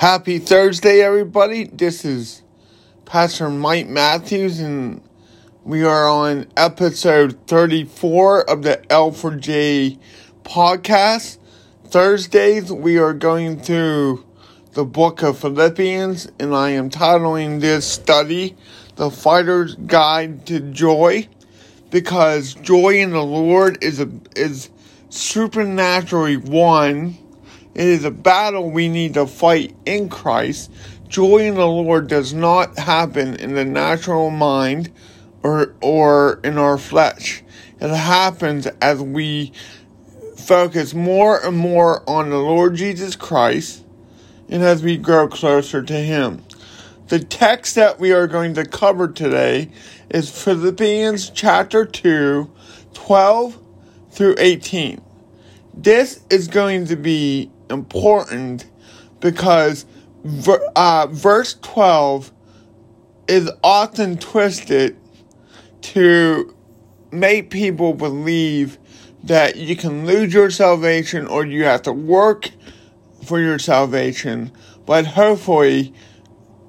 Happy Thursday, everybody. This is Pastor Mike Matthews, and we are on episode 34 of the L4J podcast. Thursdays, we are going through the book of Philippians, and I am titling this study The Fighter's Guide to Joy because joy in the Lord is a is supernaturally won it is a battle we need to fight in Christ. Joy in the Lord does not happen in the natural mind or or in our flesh. It happens as we focus more and more on the Lord Jesus Christ and as we grow closer to him. The text that we are going to cover today is Philippians chapter 2, 12 through 18. This is going to be important because uh, verse 12 is often twisted to make people believe that you can lose your salvation or you have to work for your salvation. But hopefully,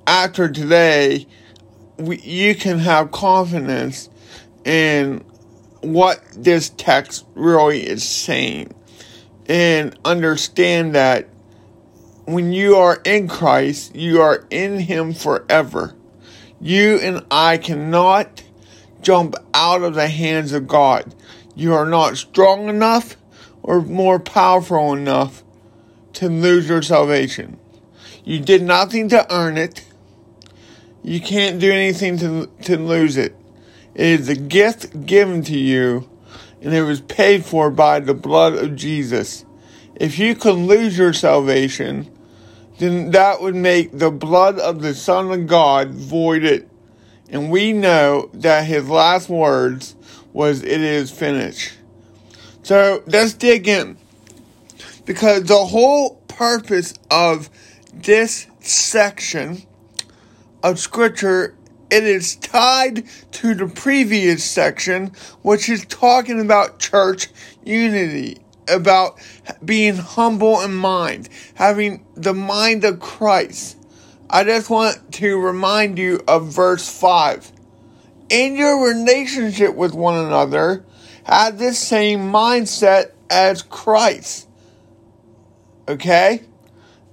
after today, we, you can have confidence in what this text really is saying and understand that when you are in Christ, you are in Him forever. You and I cannot jump out of the hands of God. You are not strong enough or more powerful enough to lose your salvation. You did nothing to earn it. You can't do anything to, to lose it. It is a gift given to you and it was paid for by the blood of Jesus. If you could lose your salvation, then that would make the blood of the Son of God voided. And we know that his last words was, It is finished. So let's dig in. Because the whole purpose of this section of scripture it is tied to the previous section, which is talking about church unity, about being humble in mind, having the mind of Christ. I just want to remind you of verse 5. In your relationship with one another, have this same mindset as Christ. Okay?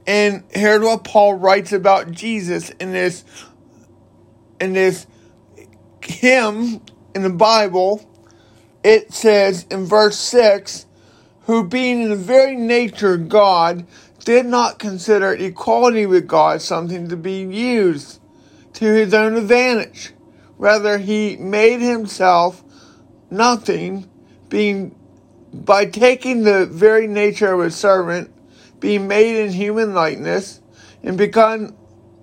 And here's what Paul writes about Jesus in this in this hymn in the Bible, it says in verse 6 who being in the very nature God did not consider equality with God something to be used to his own advantage. Rather, he made himself nothing, being by taking the very nature of a servant, being made in human likeness, and become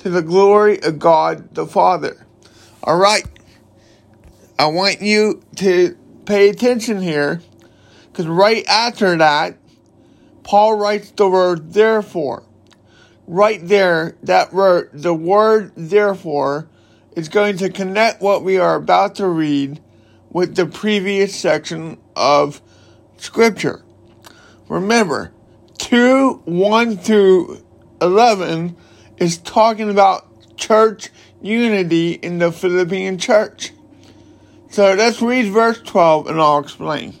to the glory of God the Father. All right. I want you to pay attention here because right after that, Paul writes the word therefore. Right there, that word, the word therefore, is going to connect what we are about to read with the previous section of Scripture. Remember, 2 1 through 11 is talking about church unity in the Philippian church. So let's read verse 12 and I'll explain.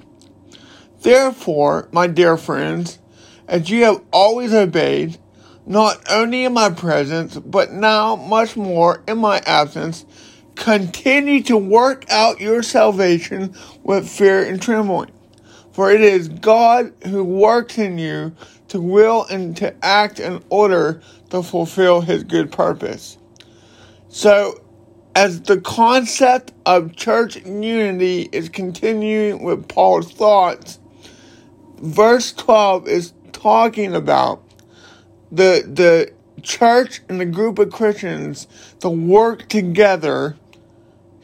Therefore, my dear friends, as you have always obeyed, not only in my presence, but now much more in my absence, continue to work out your salvation with fear and trembling. For it is God who works in you to will and to act in order to fulfill his good purpose. So, as the concept of church unity is continuing with Paul's thoughts, verse 12 is talking about the the church and the group of Christians to work together,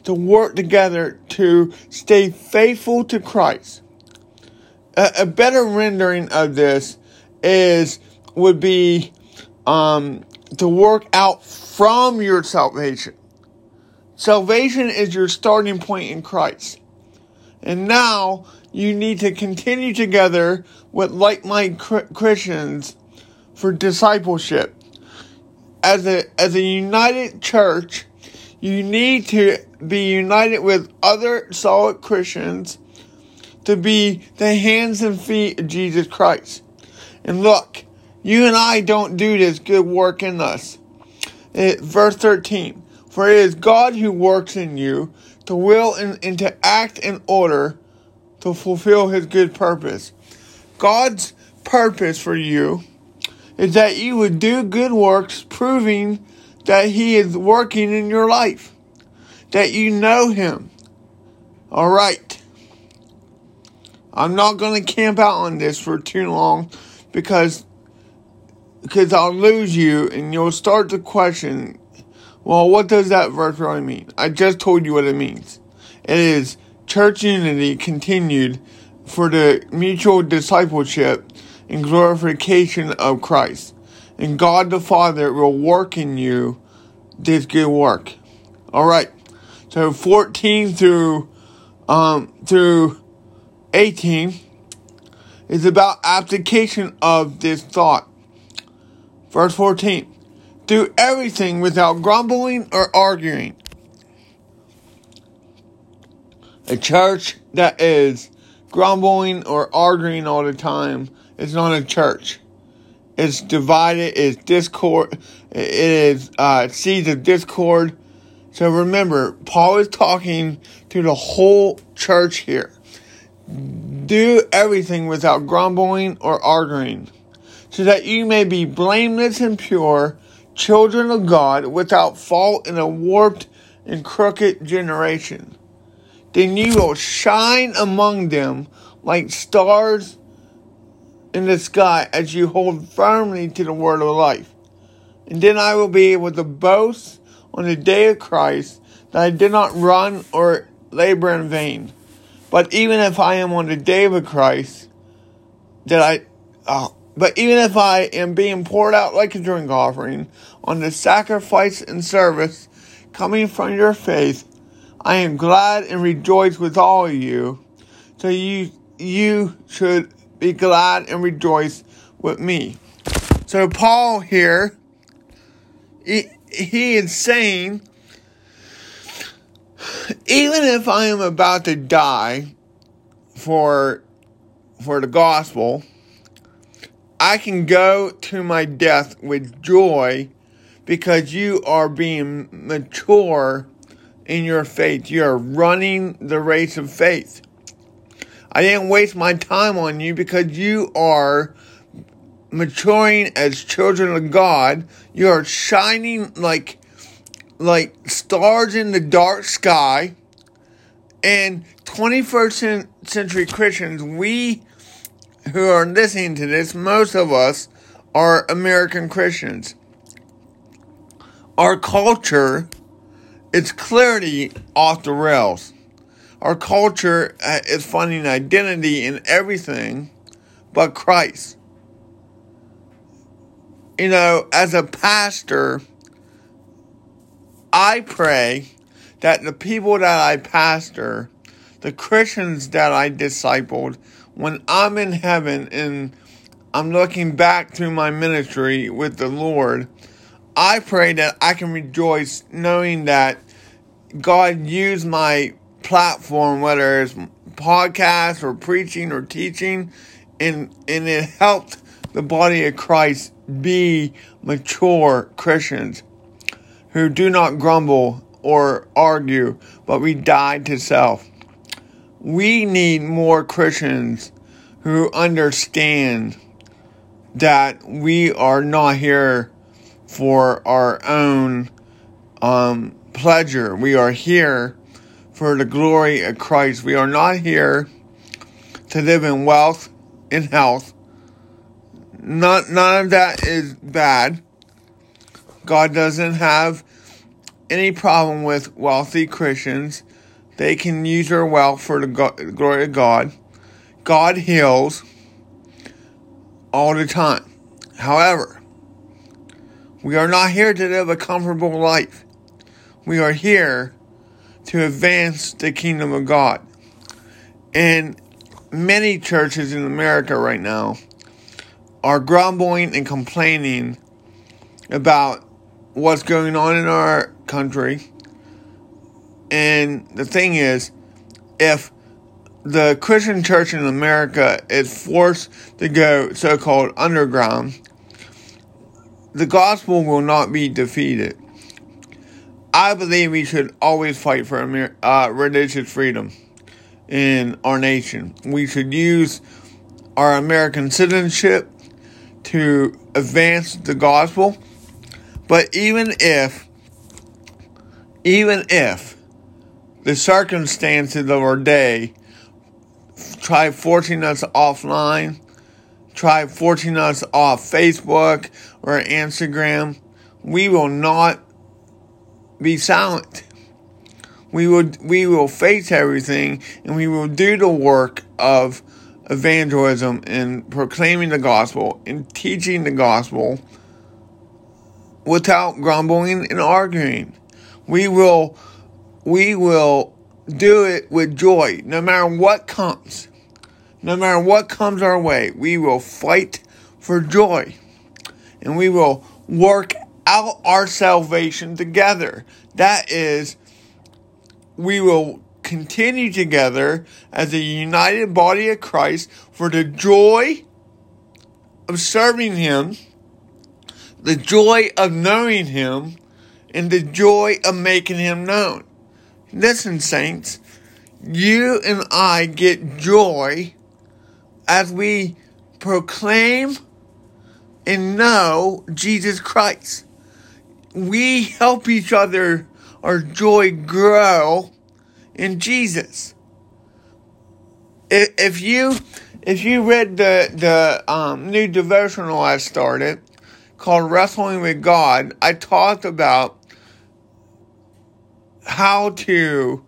to work together to stay faithful to Christ. A, a better rendering of this is would be um, to work out from your salvation. Salvation is your starting point in Christ. And now you need to continue together with like minded Christians for discipleship. As a, as a united church, you need to be united with other solid Christians to be the hands and feet of Jesus Christ. And look, you and I don't do this good work in us. It, verse 13 For it is God who works in you to will and, and to act in order to fulfill his good purpose. God's purpose for you is that you would do good works, proving that He is working in your life, that you know Him. All right. I'm not going to camp out on this for too long because because I'll lose you and you'll start to question, well, what does that verse really mean? I just told you what it means. It is church unity continued for the mutual discipleship and glorification of Christ. And God the Father will work in you this good work. All right. So 14 through um through 18 is about application of this thought. Verse 14. Do everything without grumbling or arguing. A church that is grumbling or arguing all the time is not a church. It's divided. It's discord. It is uh, seeds of discord. So remember, Paul is talking to the whole church here. Do everything without grumbling or arguing, so that you may be blameless and pure, children of God, without fault in a warped and crooked generation. Then you will shine among them like stars in the sky as you hold firmly to the word of life. And then I will be able to boast on the day of Christ that I did not run or labor in vain. But even if I am on the day of Christ, that I, oh, but even if I am being poured out like a drink offering on the sacrifice and service coming from your faith, I am glad and rejoice with all of you. So you, you should be glad and rejoice with me. So Paul here, he, he is saying, even if I am about to die for for the gospel, I can go to my death with joy because you are being mature in your faith. You are running the race of faith. I didn't waste my time on you because you are maturing as children of God. You are shining like like stars in the dark sky. And 21st century Christians, we who are listening to this, most of us are American Christians. Our culture is clearly off the rails. Our culture uh, is finding identity in everything but Christ. You know, as a pastor, I pray that the people that I pastor, the Christians that I discipled, when I'm in heaven and I'm looking back through my ministry with the Lord, I pray that I can rejoice knowing that God used my platform, whether it's podcast or preaching or teaching, and and it helped the body of Christ be mature Christians who do not grumble or argue, but we die to self. We need more Christians who understand that we are not here for our own um, pleasure. We are here for the glory of Christ. We are not here to live in wealth and health. Not, none of that is bad. God doesn't have any problem with wealthy Christians. They can use their wealth for the glory of God. God heals all the time. However, we are not here to live a comfortable life. We are here to advance the kingdom of God. And many churches in America right now are grumbling and complaining about what's going on in our country. And the thing is, if the Christian church in America is forced to go so called underground, the gospel will not be defeated. I believe we should always fight for uh, religious freedom in our nation. We should use our American citizenship to advance the gospel. But even if, even if the circumstances of our day try forcing us offline, try forcing us off Facebook or Instagram, we will not be silent. We will we will face everything and we will do the work of evangelism and proclaiming the gospel and teaching the gospel without grumbling and arguing. We will we will do it with joy no matter what comes. No matter what comes our way, we will fight for joy. And we will work out our salvation together. That is we will continue together as a united body of Christ for the joy of serving Him, the joy of knowing Him, and the joy of making Him known. Listen, saints, you and I get joy as we proclaim and know Jesus Christ. We help each other, our joy grow in Jesus. If you if you read the the um, new devotional I started called Wrestling with God, I talked about how to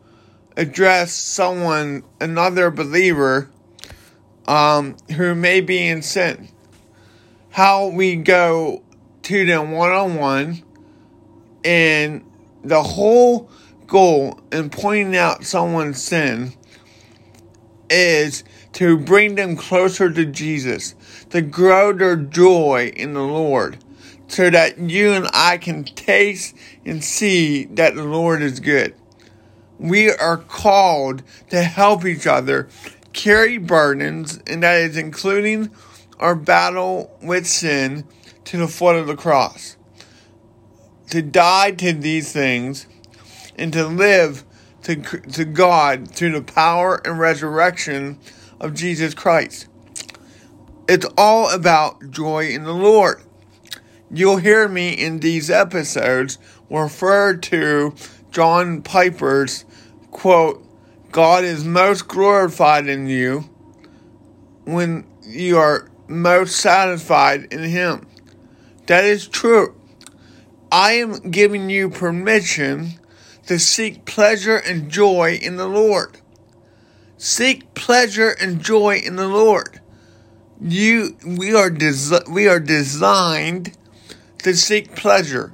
address someone, another believer, um, who may be in sin. How we go to them one on one, and the whole goal in pointing out someone's sin is to bring them closer to Jesus, to grow their joy in the Lord, so that you and I can taste and see that the Lord is good. We are called to help each other carry burdens, and that is including our battle with sin to the foot of the cross. To die to these things and to live to, to God through the power and resurrection of Jesus Christ. It's all about joy in the Lord. You'll hear me in these episodes refer to John Piper's quote, God is most glorified in you when you are most satisfied in Him. That is true. I am giving you permission to seek pleasure and joy in the Lord. Seek pleasure and joy in the Lord. You, we are des- we are designed to seek pleasure,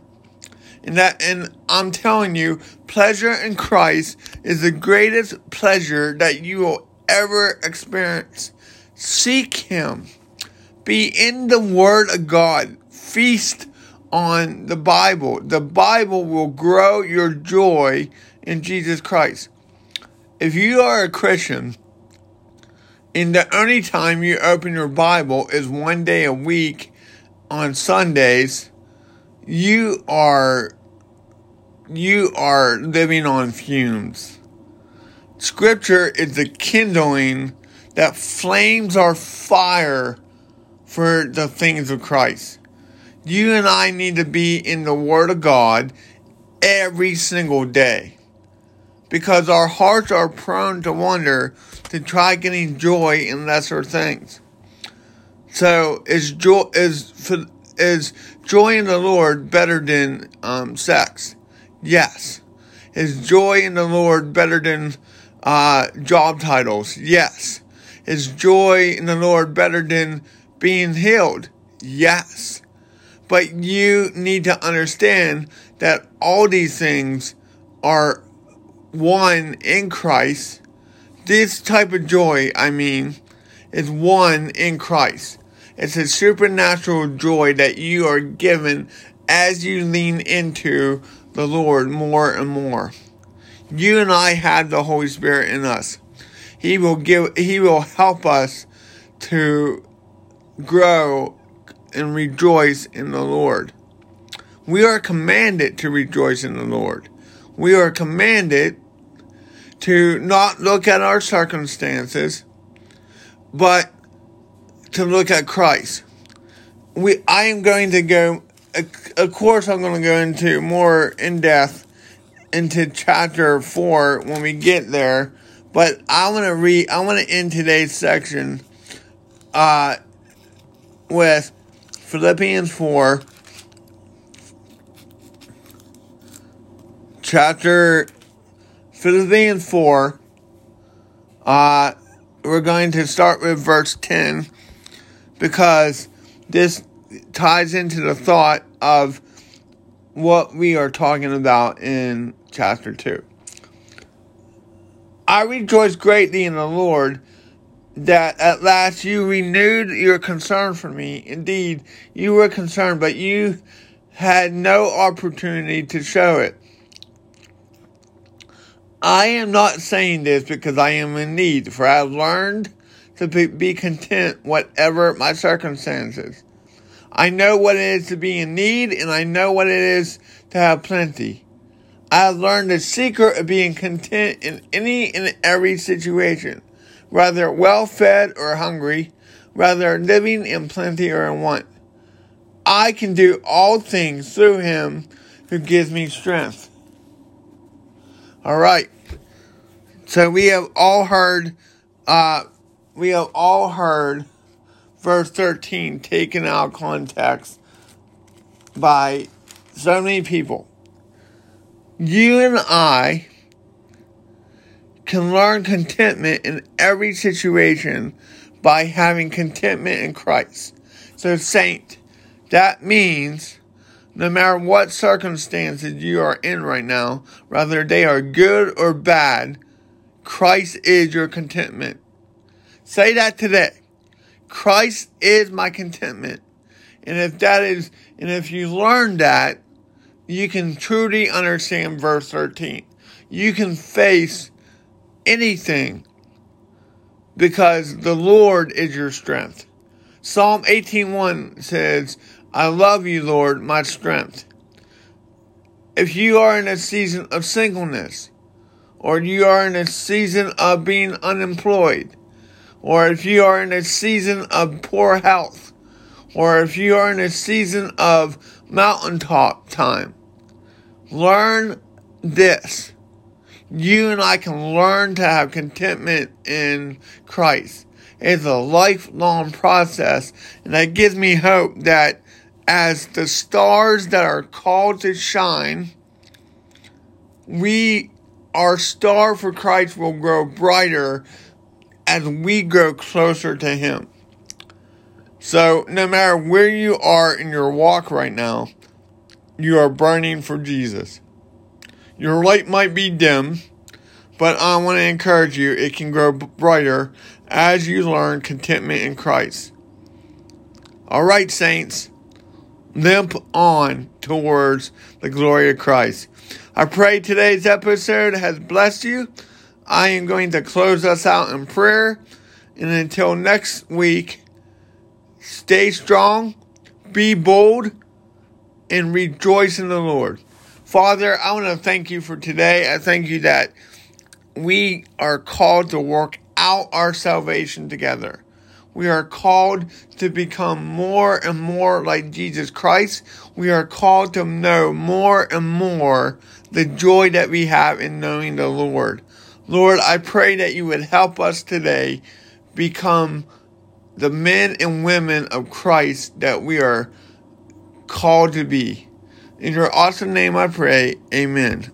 and that, and I'm telling you, pleasure in Christ is the greatest pleasure that you will ever experience. Seek Him. Be in the Word of God. Feast on the Bible. The Bible will grow your joy in Jesus Christ. If you are a Christian and the only time you open your Bible is one day a week on Sundays, you are you are living on fumes. Scripture is the kindling that flames our fire for the things of Christ. You and I need to be in the Word of God every single day because our hearts are prone to wonder to try getting joy in lesser things. So is joy is is joy in the Lord better than um, sex? Yes. Is joy in the Lord better than uh, job titles? Yes. Is joy in the Lord better than being healed? Yes. But you need to understand that all these things are won in Christ. This type of joy, I mean, is won in Christ. It's a supernatural joy that you are given as you lean into the Lord more and more. You and I have the Holy Spirit in us. He will give he will help us to grow and rejoice in the Lord. We are commanded to rejoice in the Lord. We are commanded to not look at our circumstances, but to look at Christ. We, I am going to go, of course, I'm going to go into more in depth into chapter four when we get there. But I want to read, I want to end today's section uh, with Philippians 4, chapter Philippians 4. Uh, we're going to start with verse 10 because this ties into the thought of what we are talking about in chapter 2. I rejoice greatly in the Lord that at last you renewed your concern for me. Indeed, you were concerned, but you had no opportunity to show it. I am not saying this because I am in need, for I have learned to be content whatever my circumstances. I know what it is to be in need, and I know what it is to have plenty. I have learned the secret of being content in any and every situation, whether well fed or hungry, whether living in plenty or in want. I can do all things through him who gives me strength. All right. So we have all heard, uh, we have all heard verse 13 taken out of context by so many people you and I can learn contentment in every situation by having contentment in Christ. So, saint, that means no matter what circumstances you are in right now, whether they are good or bad, Christ is your contentment. Say that today. Christ is my contentment. And if that is, and if you learn that, you can truly understand verse 13. You can face anything because the Lord is your strength. Psalm 18:1 says, "I love you, Lord, my strength." If you are in a season of singleness, or you are in a season of being unemployed, or if you are in a season of poor health, or if you are in a season of mountaintop time. Learn this. You and I can learn to have contentment in Christ. It's a lifelong process, and that gives me hope that as the stars that are called to shine, we, our star for Christ will grow brighter as we grow closer to Him. So, no matter where you are in your walk right now, you are burning for Jesus. Your light might be dim, but I want to encourage you, it can grow brighter as you learn contentment in Christ. All right, saints, limp on towards the glory of Christ. I pray today's episode has blessed you. I am going to close us out in prayer. And until next week, Stay strong, be bold, and rejoice in the Lord. Father, I want to thank you for today. I thank you that we are called to work out our salvation together. We are called to become more and more like Jesus Christ. We are called to know more and more the joy that we have in knowing the Lord. Lord, I pray that you would help us today become the men and women of Christ that we are called to be. In your awesome name I pray, amen.